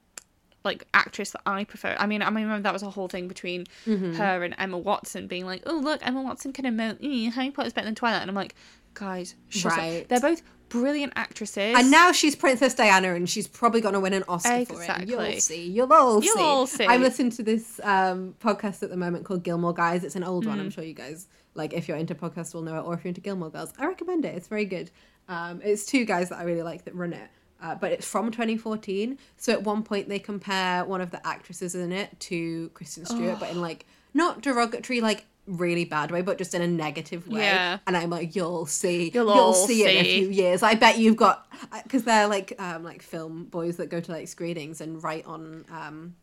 like actress that I prefer. I mean, I remember that was a whole thing between Mm-hmm. her and Emma Watson being like, "Oh, look, Emma Watson can emote. Mm, Harry Potter's better than Twilight." And I'm like, guys, shut up. They're both brilliant actresses. And now she's Princess Diana, and she's probably going to win an Oscar for it. Exactly. You'll see. You'll all You'll see. all see. I'm listening to this um, podcast at the moment called Gilmore Guys. It's an old Mm. one. I'm sure you guys like. If you're into podcasts, will know it, or if you're into Gilmore Girls, I recommend it. It's very good. Um, it's two guys that I really like that run it. Uh, but it's from 2014. So at one point they compare one of the actresses in it to Kristen Stewart, but in like not derogatory, like really bad way, but just in a negative way. Yeah. And I'm like, you'll see, You'll you'll, all see, it in a few years. I bet you've got because they're like um like film boys that go to like screenings and write on um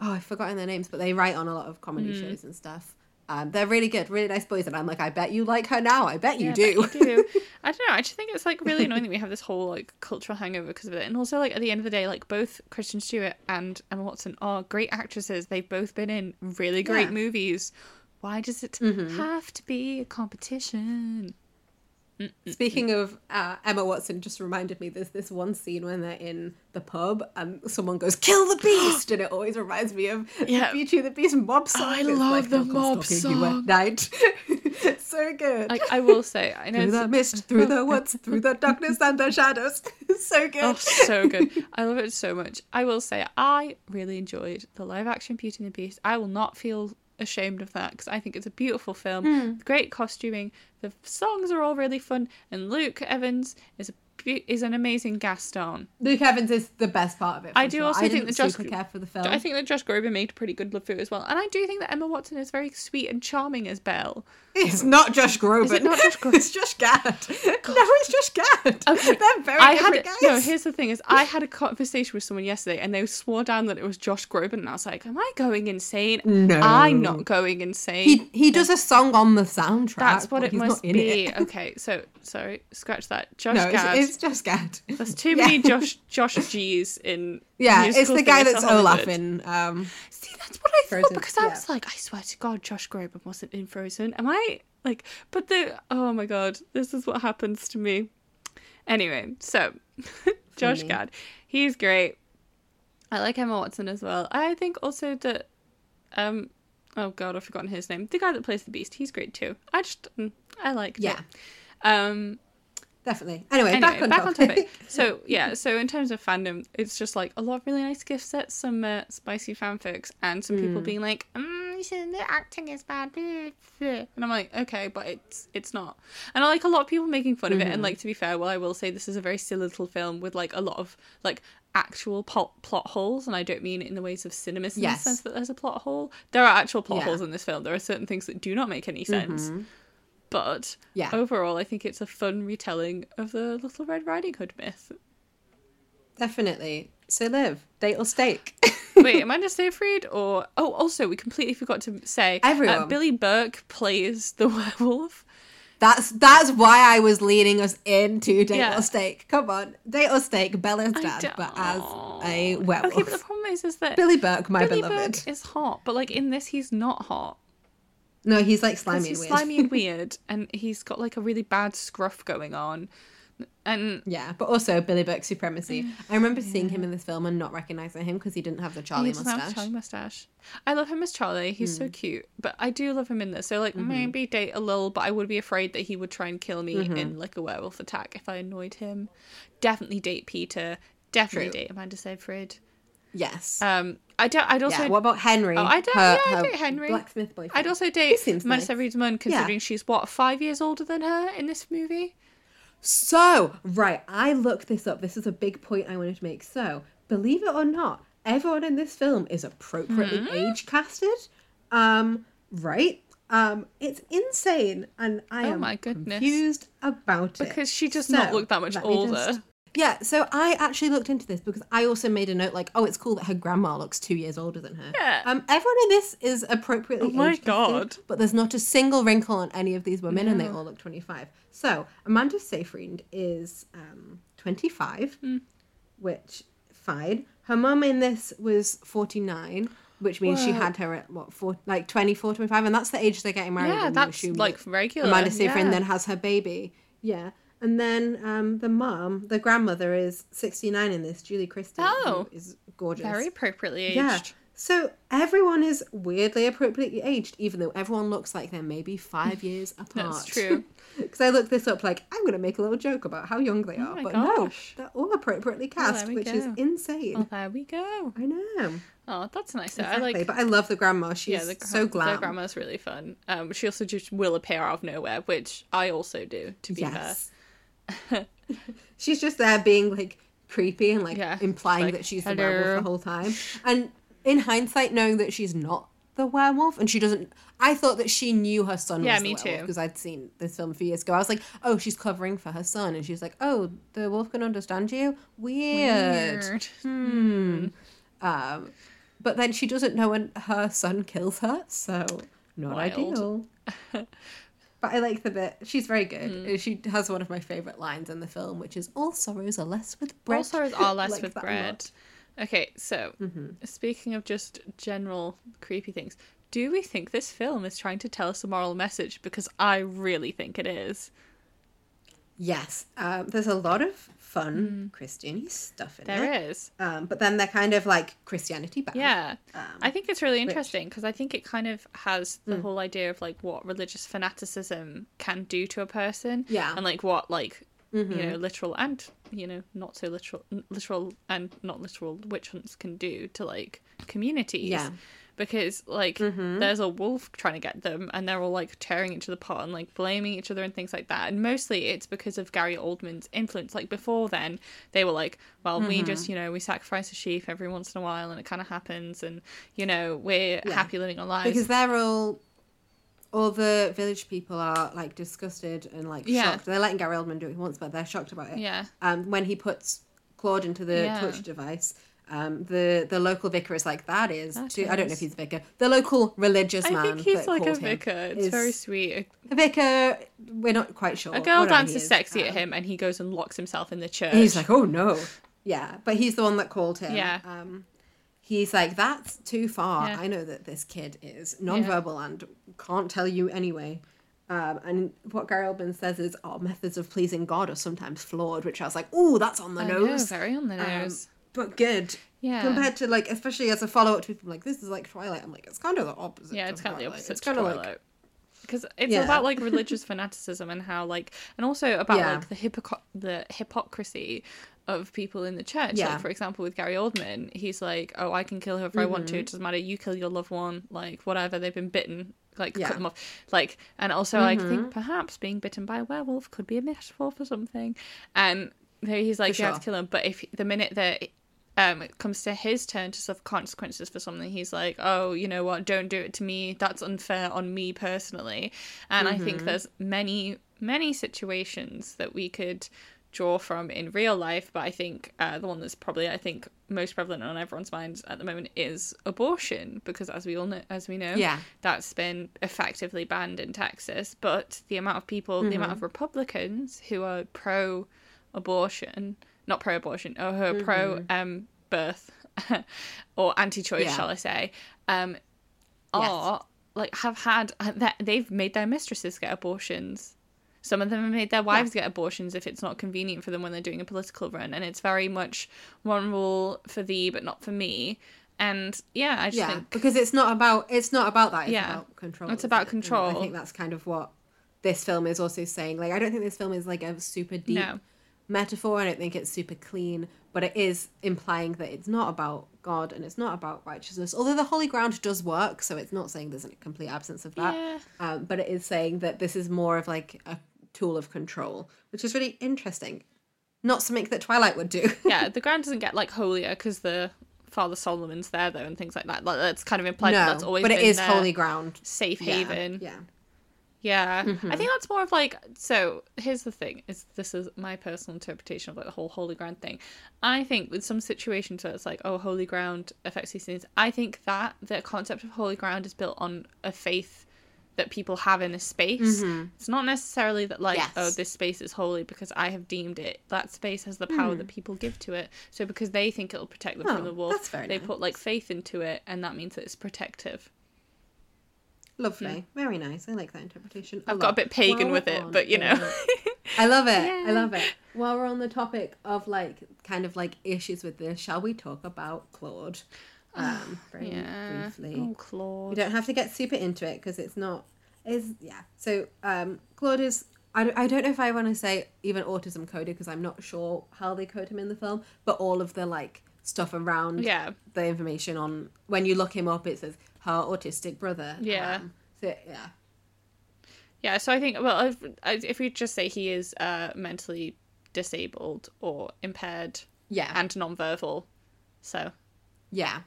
oh I've forgotten their names, but they write on a lot of comedy Hmm. shows and stuff. Um, they're really good, really nice boys, and I'm like, I bet you like her now. I bet you Yeah, do. but you do. I don't know. I just think it's like really annoying that we have this whole like cultural hangover because of it. And also, like at the end of the day, like both Kristen Stewart and Emma Watson are great actresses. They've both been in really great Yeah. movies. Why does it Mm-hmm. have to be a competition? Speaking of uh, Emma Watson, just reminded me there's this one scene when they're in the pub and someone goes "Kill the beast," and it always reminds me of Yeah. the Beauty and the Beast mob song. I It's love like, the mob stalking you at song." night. so good. Like I will say, I know through the mist, through the woods, through the darkness and the shadows. so good. Oh, so good. I love it so much. I will say, I really enjoyed the live action Beauty and the Beast. I will not feel ashamed of that because I think it's a beautiful film. Hmm. Great costuming. The songs are all really fun. And Luke Evans is a is an amazing Gaston. Luke Evans is the best part of it. I do sure. also I think that Josh- care for the film. I think that Josh Groban made a pretty good LeFou as well, and I do think that Emma Watson is very sweet and charming as Belle. it's not Josh Groban. Is it not Josh Groban? it's Josh Gad. no, it's Josh Gad. Okay. They're very I had guys. no. Here's the thing: is I had a conversation with someone yesterday, and they swore down that it was Josh Groban, and I was like, "Am I going insane? No. I'm not going insane." he he does a song on the soundtrack. That's what but it must not in be. It. Okay, so sorry, scratch that. Josh No, Gad. it's, it's Josh Gad. There's too Yeah. many Josh Josh G's in. Yeah, it's the guy that's. Olaf in. Um, See, that's what I thought Frozen, because I yeah. was like, I swear to God, Josh Groban wasn't in Frozen. Am I like? But the oh my God, this is what happens to me. Anyway, so Josh Funny. Gad, he's great. I like Emma Watson as well. I think also that, um, oh God, I've forgotten his name. The guy that plays the Beast, he's great too. I just, mm, I like yeah, Um, definitely. Anyway, anyway, back on topic. topic. So yeah, so in terms of fandom, it's just like a lot of really nice gift sets, some uh, spicy fanfics, and some people being like, mm, the acting is bad, blah, blah." and I'm like, okay, but it's it's not. And I like a lot of people making fun of it. And like to be fair, well, I will say this is a very silly little film with like a lot of like actual plot plot holes, and I don't mean in the ways of cinemas in the sense that there's a plot hole. There are actual plot Yeah. holes in this film. There are certain things that do not make any sense. But Yeah. overall, I think it's a fun retelling of the Little Red Riding Hood myth. Definitely. So live, date or stake. Wait, Amanda Seyfried or oh, also we completely forgot to say uh, Everyone. Billy Burke plays the werewolf. That's that's why I was leading us into date Yeah. or stake. Come on, date or stake. Bella's dad, but as a werewolf. Okay, but the problem is, is that Billy Burke, my Billy beloved. Burke is hot, but like in this, he's not hot. No, he's like slimy and he's weird. slimy and weird, and he's got like a really bad scruff going on, and Yeah, but also Billy Burke supremacy. Mm, I remember seeing him in this film and not recognizing him because he didn't have the Charlie he doesn't have mustache. Charlie mustache. I love him as Charlie. He's so mm. cute, but I do love him in this. So like mm-hmm. maybe date a little, but I would be afraid that he would try and kill me mm-hmm. in like a werewolf attack if I annoyed him. Definitely date Peter. Definitely True. date Amanda Seyfried. Yes. Um, I don't. I'd also. yeah. What about Henry? Oh, I don't- Her- yeah, I'd date Henry. Blacksmith boyfriend. I'd also date Amanda nice. Mum, considering she's what five years older than her in this movie. So, right, I looked this up. This is a big point I wanted to make. So, believe it or not, everyone in this film is appropriately Hmm? age casted. Um, right? Um, it's insane, and I Oh am confused about it. Because she does So, not look that much older. just- Yeah, so I actually looked into this because I also made a note like, oh, it's cool that her grandma looks two years older than her. Yeah. Um, everyone in this is appropriately Oh my God. but there's not a single wrinkle on any of these women, and they all look 25. So Amanda Seyfried is um 25, Hmm. which fine. Her mum in this was 49. Which means she had her at what, four, like 24, 25, and that's the age they're getting married. Yeah, that's like regular. Amanda Seyfried yeah. then has her baby. Yeah. And then um, the mom, the grandmother, is 69 in this, Julie Christie. Oh. Is gorgeous. very appropriately aged. Yeah. So everyone is weirdly appropriately aged, even though everyone looks like they're maybe five years apart. That's true. Because I looked this up, like, I'm going to make a little joke about how young they are. Oh but gosh. no, they're all appropriately cast, there we which is insane. Oh, there we go. I know. Oh, that's nice. Exactly. I like. but I love the grandma. She's yeah, the, gra- so glam. The grandma's really fun. Um, she also just will appear out of nowhere, which I also do. To be Yes. she's just there being like creepy and like Yeah, implying like, that she's the werewolf the whole time. And in hindsight, knowing that she's not the werewolf and she doesn't, I thought that she knew her son Yeah, was the me werewolf too. because I'd seen this film a few years ago. I was like, oh, she's covering for her son, and she's like, oh, the wolf can understand you. Weird. Weird. Hmm. Um, but then she doesn't know when her son kills her, so not Wild. ideal. But I like the bit. She's very good. Hmm. She has one of my favorite lines in the film, which is "All sorrows are less with bread." All sorrows are less Like with bread. Okay, so speaking of just general creepy things, do we think this film is trying to tell us a moral message? Because I really think it is. Yes, um, there's a lot of fun Christian stuff in. There it. is. Um, but then they're kind of like Christianity bad. Yeah. Um, I think it's really interesting because I think it kind of has the whole idea of like what religious fanaticism can do to a person. Yeah. And like what like you know literal and you know not so literal literal and not literal witch hunts can do to like communities. Yeah. Because like Mm-hmm. there's a wolf trying to get them and they're all like tearing each other apart and like blaming each other and things like that and mostly it's because of gary oldman's influence like before then they were like well we Mm-hmm. just you know we sacrifice a sheep every once in a while and it kind of happens and you know we're happy living our lives because they're all all the village people are like disgusted and like Yeah. shocked. They're letting Gary Oldman do what he wants, but they're shocked about it. yeah Um, when he puts Claude into the Yeah. touch device, um, the the local vicar is like, "That is." That too, I don't know if he's a vicar. The local religious i man. I think he's like a vicar it's very sweet A vicar. We're not quite sure. a girl dances is. sexy at Um, him and he goes and locks himself in the church he's like, "Oh no." Yeah, but he's the one that called him. Yeah. Um, he's like, "That's too far. Yeah. I know that this kid is nonverbal and can't tell you anyway." Um, and what Gary Oldman says is, "Our methods of pleasing God are sometimes flawed," which I was like, oh, that's on the I know, nose." very on the Um, nose but good. Yeah. Compared to like, especially as a follow up to people like this is like Twilight. I'm like, it's kind of the opposite. yeah it's kind of the opposite It's kind of like because it's Yeah. about like religious fanaticism and how like and also about Yeah. like the hypoc- the hypocrisy of people in the church Yeah. like for example with gary oldman he's like oh i can kill whoever i want Mm-hmm. to it doesn't matter you kill your loved one like whatever they've been bitten like Yeah. Mm-hmm. cut them off like and also i think perhaps being bitten by a werewolf could be a metaphor for something and he's like For you have to kill him but if the minute that um, it comes to his turn to suffer consequences for something, he's like, "Oh, you know what? Don't do it to me. That's unfair on me personally." And I think there's many, many situations that we could draw from in real life, but I think uh, the one that's probably I think most prevalent on everyone's minds at the moment is abortion, because as we all know, as we know, Yeah. that's been effectively banned in Texas. But the amount of people, the Mm-hmm. amount of Republicans who are pro abortion, not pro abortion, or who are pro um, birth or anti choice, Mm-hmm. Yeah. shall I say, um, are like have had that they've made their mistresses get abortions. Some of them have made their wives get abortions if it's not convenient for them when they're doing a political run, and it's very much one rule for thee but not for me. And yeah, I just yeah, think because it's not about it's not about that. It's Yeah. about control. It's about it? And I think that's kind of what this film is also saying. Like, I don't think this film is like a super deep No. Metaphor. I don't think it's super clean, but it is implying that it's not about God and it's not about righteousness. Although the holy ground does work, so it's not saying there's a complete absence of that. Yeah. Um, but it is saying that this is more of like a tool of control, which is really interesting. Not something that Twilight would do. yeah, the ground doesn't get like holier because the Father Solomon's there though, and things like that. Like that's kind of implied that no, that's always but it is their holy ground. safe haven. Yeah. Yeah, Mm-hmm. I think that's more of like. So here's the thing: is this is my personal interpretation of like the whole holy ground thing. I think with some situations where it's like, oh, holy ground affects these things. I think that the concept of holy ground is built on a faith that people have in a space. It's not necessarily that like, Mm-hmm. Yes. oh, this space is holy because I have deemed it. That space has the power that people give to it. So because they think it'll protect them. Oh, from the wolf, they nice. put like faith into it, and that means that it's protective. Lovely. Very nice. I like that interpretation. I've got a bit pagan While with it, on but you know. I love it. Yeah. I love it. While we're on the topic of like kind of like issues with this, shall we talk about Claude? Um, very yeah. briefly. Oh, We don't have to get super into it because it's not. Is yeah. So um, Claude is. I, don't- I don't know if I want to say even autism coded because I'm not sure how they code him in the film, but all of the like stuff around Yeah. the information on when you look him up, it says her autistic brother. Yeah. Um, so yeah. Yeah, so I think well, if, if we just say he is uh, mentally disabled or impaired Yeah. and nonverbal, so Yeah.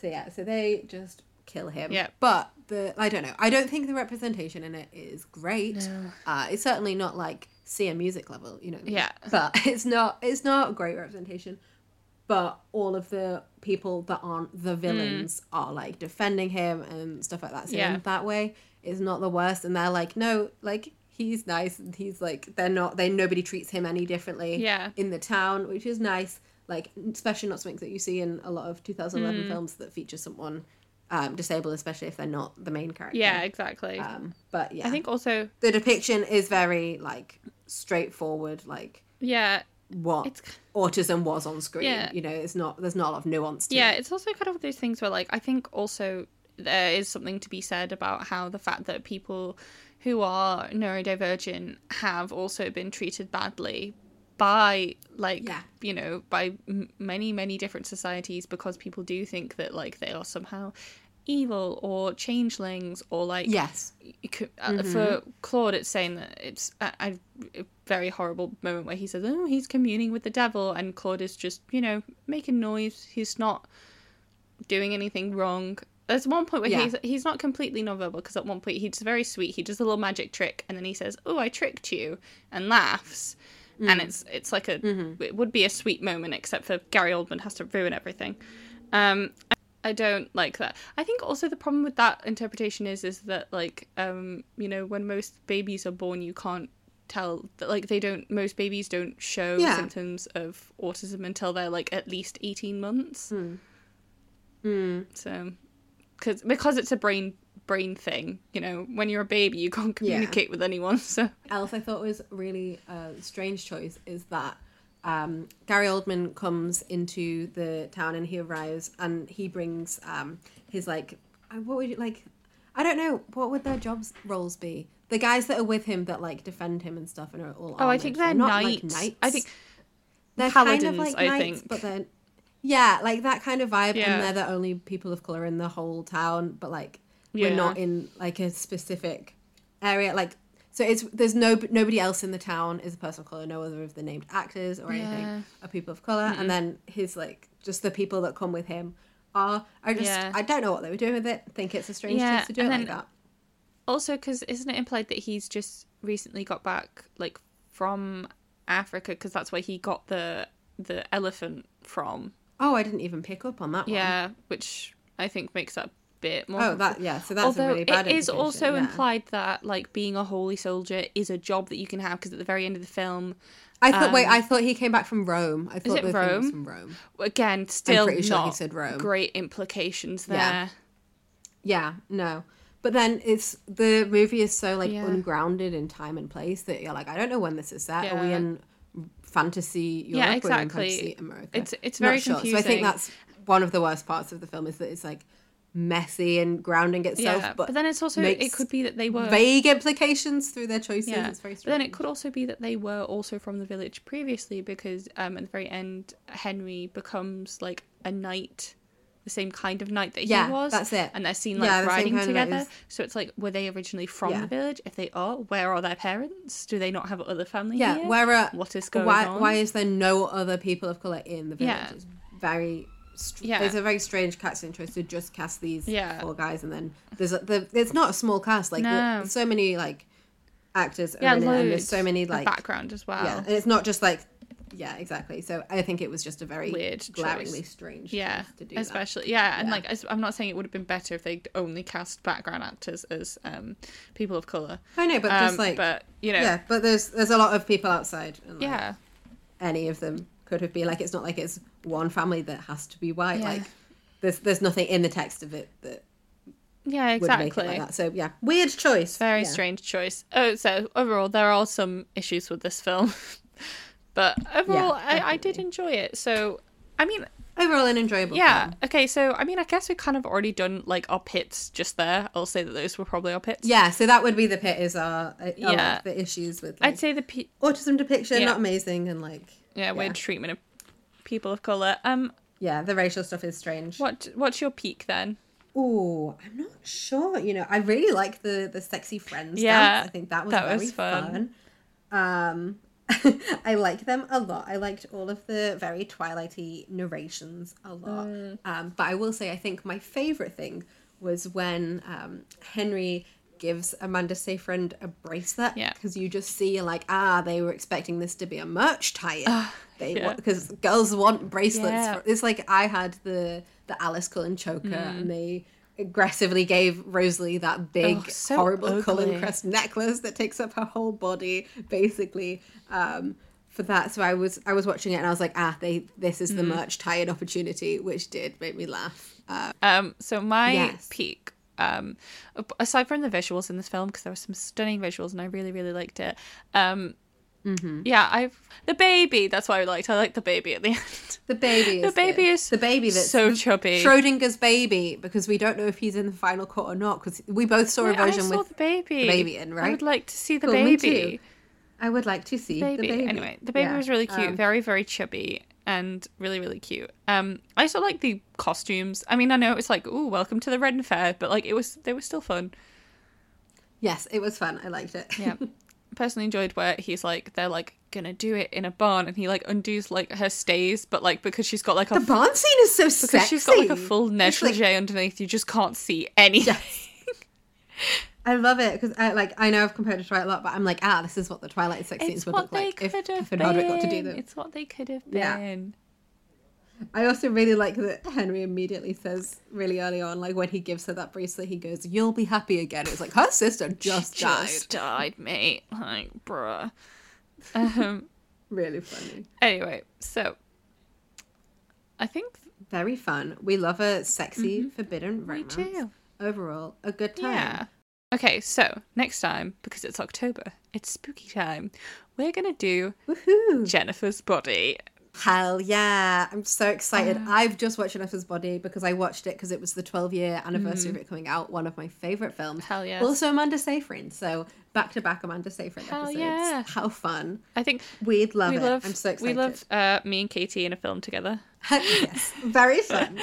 So yeah, so they just kill him. Yeah. But the I don't know. I don't think the representation in it is great. No. Uh, it's certainly not like Sia Music level, you know. Yeah. But it's not it's not a great representation. But all of the people that aren't the villains are like defending him and stuff like that. So Mm. Yeah. that way is not the worst. And they're like, no, like he's nice and he's like they're not they nobody treats him any differently Yeah. in the town, which is nice. Like, especially not something that you see in a lot of Mm. 2011 films that feature someone um, disabled, especially if they're not the main character. yeah, exactly. Um, but yeah, I think also the depiction is very like straightforward. Like yeah, what It's- autism was on screen. Yeah. You know, it's not. There's not a lot of nuance to yeah, it. it's also kind of those things where like I think also there is something to be said about how the fact that people who are neurodivergent have also been treated badly by like Yeah. you know by m- many many different societies because people do think that like they are somehow evil or changelings or like Yes. could, uh, for Claude, it's saying that it's a, a, very horrible moment where he says, "Oh, he's communing with the devil," and Claude is just, you know, making noise. He's not doing anything wrong. There's one point where Yeah. he's he's not completely nonverbal because at one point he's very sweet. He does a little magic trick, and then he says, "Oh, I tricked you," and laughs. And it's it's like a it would be a sweet moment, except for Gary Oldman has to ruin everything. Um, I don't like that. I think also the problem with that interpretation is is that like um you know when most babies are born you can't tell that like they don't most babies don't show Yeah. symptoms of autism until they're like at least 18 months. Hmm. Hmm. So cuz because it's a brain brain thing, you know, when you're a baby you can't Yeah. communicate with anyone. So else I thought was really a strange choice is that um, Gary Oldman comes into the town and he arrives and he brings um, his like what would you like I don't know what would their jobs roles be the guys that are with him that like defend him and stuff and are all Oh, I think they're not knights. like knights I think they're paladins, kind of like I knights think. but then yeah like that kind of vibe Yeah. and they're the only people of color in the whole town but like Yeah. we're not in like a specific area like so it's there's no nobody else in the town is a person of color no other of the named actors or anything Yeah. are people of color and then his like just the people that come with him are i just Yeah. i don't know what they were doing with it I think it's a strange Yeah, choice to do it like that also because isn't it implied that he's just recently got back like from africa because that's where he got the the elephant from oh i didn't even pick up on that one. yeah which i think makes a bit more oh that yeah so that's Although a really bad it is also yeah. implied that like being a holy soldier is a job that you can have because at the very end of the film i thought wait um, i thought he came back from rome i thought it the thing was Rome? from rome again still pretty sure he not said Rome. great implications there Yeah. Yeah, no. But then it's the movie is so like Yeah. ungrounded in time and place that you're like, I don't know when this is set. Are we in fantasy Europe Yeah, or are we in exactly. fantasy America? It's- it's Not very sure. So I think that's one of the worst parts of the film is that it's like messy and grounding itself, yeah but, but, then it's also it could be that they were vague implications through their choices. Yeah, It's very but then it could also be that they were also from the village previously because um, at the very end, Henry becomes like a knight, the same kind of knight that Yeah, he was. that's it. And they're seen like Yeah, riding kind of knight together. So it's like, were they originally from the village? If they are, where are their parents? Do they not have other family yeah, here? where are what is going why on? why is there no other people of color in the village? Yeah. It's very str- Yeah. There's a very strange casting choice to just cast these Yeah. four guys, and then there's a, the it's not a small cast. Like No. so many like actors yeah, in it, and there's so many like background as well. yeah, and it's not just like yeah, exactly. So I think it was just a very Weird glaringly choice. strange Yeah, to do that. especially yeah, and Yeah. like I'm not saying it would have been better if they only cast background actors as um, people of color. I know, but Um, just like but you know, yeah, but there's there's a lot of people outside. And, like, yeah. any of them could have been like it's not like it's one family that has to be white Yeah. like there's there's nothing in the text of it that Yeah, would make it exactly. like that so yeah weird choice Very Yeah. strange choice. Oh, so overall, there are some issues with this film, but overall, I, I did enjoy it. So, I mean, overall an enjoyable yeah. film. Okay, so I mean, I guess we've kind of already done like our pits just there. I'll say that those were probably our pits. yeah so that would be the pit is our uh, yeah Yeah. the issues with like, I'd say the pe- autism depiction Yeah. not amazing and like yeah weird Yeah. treatment of people of color. Um, yeah the racial stuff is strange what what's your peak then? oh i'm not sure you know i really like the the sexy friends Yeah, dance. i think that was that very was fun. fun, um i like them a lot i liked all of the very twilighty narrations a lot Mm. um but i will say i think my favorite thing was when um henry gives amanda seyfried a bracelet Yeah. because you just see like ah they were expecting this to be a merch tie-in they yeah. want because girls want bracelets Yeah. for, it's like i had the the alice cullen choker Mm. and they aggressively gave rosalie that big Oh, so horrible cullen crest necklace that takes up her whole body basically um for that so i was i was watching it and i was like ah they this is Mm. the merch tie-in opportunity which did make me laugh uh, Um, so my Yes. peak, um, aside from the visuals in this film, because there were some stunning visuals and I really, really liked it. Um, Mm-hmm. yeah, I've the baby. That's what I liked. I liked the baby at the end. the baby The is baby good. is the baby that's so chubby. schrodinger's baby because we don't know if he's in the final cut or not because we both saw a Wait, I version saw with the baby. the baby in, right. I would like to see the Cool, baby. I would like to see Baby. the baby. Anyway, the baby Yeah, was really cute. um, very, very chubby. And really really cute. Um, I also like the costumes. I mean, I know it's like, oh, welcome to the Ren Fair, but like it was they were still fun. Yes, it was fun. I liked it. Yeah. Personally enjoyed where he's like they're like gonna do it in a barn and he like undoes like her stays, but like because she's got like a the barn scene is so because sexy. she's got like a full It's like- negligee underneath, you just can't see anything. I love it because I like I know I've compared it to Twilight a lot, but I'm like, ah, this is what the Twilight sex scenes would look like if if Bernardo got to do them. It's what they could have been. Yeah. I also really like that Henry immediately says really early on, like when he gives her that bracelet, he goes, "You'll be happy again." It's like her sister just died. Just died, mate. Like, bruh. Um. Really funny, Anyway, so I think very fun. We love a sexy forbidden Mm-hmm. we romance. do. Overall, a good time. Yeah. Okay, so next time, because it's October, it's spooky time, we're gonna do Woohoo! Jennifer's Body. Hell yeah! I'm so excited. Uh. I've just watched Jennifer's Body because I watched it because it was the 12 year anniversary of it coming out. One of my favorite films. Mm. Hell yeah. Also Amanda Seyfried. So back to back Amanda Seyfried Hell episodes. yeah. How fun! I think We'd love we it. love. I'm so excited. We love uh, me and Katie in a film together. Yes, very fun.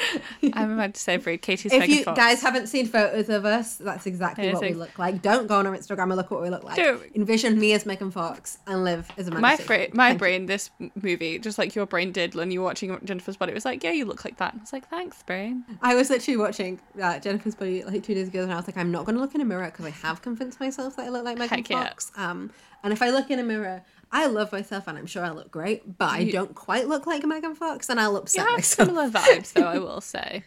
I'm Amanda Seyfried. Katie's if you Fox. guys haven't seen photos of us, that's exactly Yeah, what we look like. Don't go on our Instagram and look what we look like. Don't. Envision me as Megan Fox and live as Amanda my Seyfried. my Thank you. brain, this movie, just like your brain did when you were watching Jennifer's Body, it was like, yeah, you look like that. I was like, thanks, brain. I was literally watching uh, Jennifer's Body like two days ago, and I was like, I'm not going to look in a mirror because I have convinced myself that I look like Megan Heck yeah. Fox. Um, and if I look in a mirror, I love myself, and I'm sure I look great, but I don't quite look like Megan Fox, and I'll You have myself. similar vibes, though. I will say.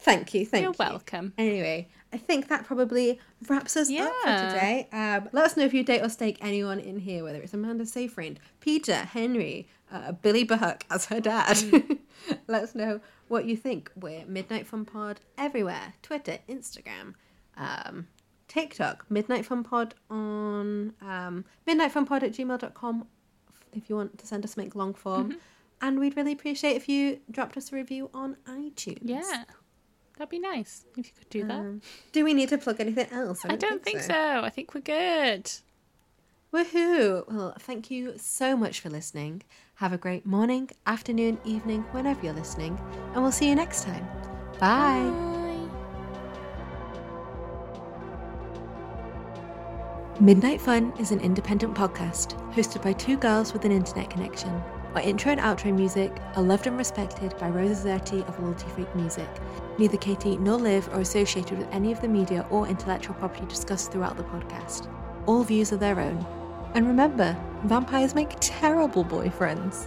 Thank you, thank You're you. welcome. Anyway, I think that probably wraps us up for today. Um, let us know if you date or stake anyone in here, whether it's Amanda Seyfried, Peter, Henry, uh, Billy Burke as her dad. Mm. let us know what you think. We're Midnight Fun Pod everywhere Twitter, Instagram, um, TikTok, Midnight Fun Pod on um, midnightfunpod at gmail.com if you want to send us something long form. Mm-hmm. And we'd really appreciate if you dropped us a review on iTunes. Yeah, that'd be nice if you could do that. Um, do we need to plug anything else? I don't think so. I think we're good. Woohoo! Well, thank you so much for listening. Have a great morning, afternoon, evening, whenever you're listening, and we'll see you next time. Bye. Bye. Midnight Fun is an independent podcast hosted by two girls with an internet connection. Our intro and outro music are loved and respected by Rosa Zerti of Loyalty Freak Music. Neither Katie nor Liv are associated with any of the media or intellectual property discussed throughout the podcast. All views are their own. And remember, vampires make terrible boyfriends.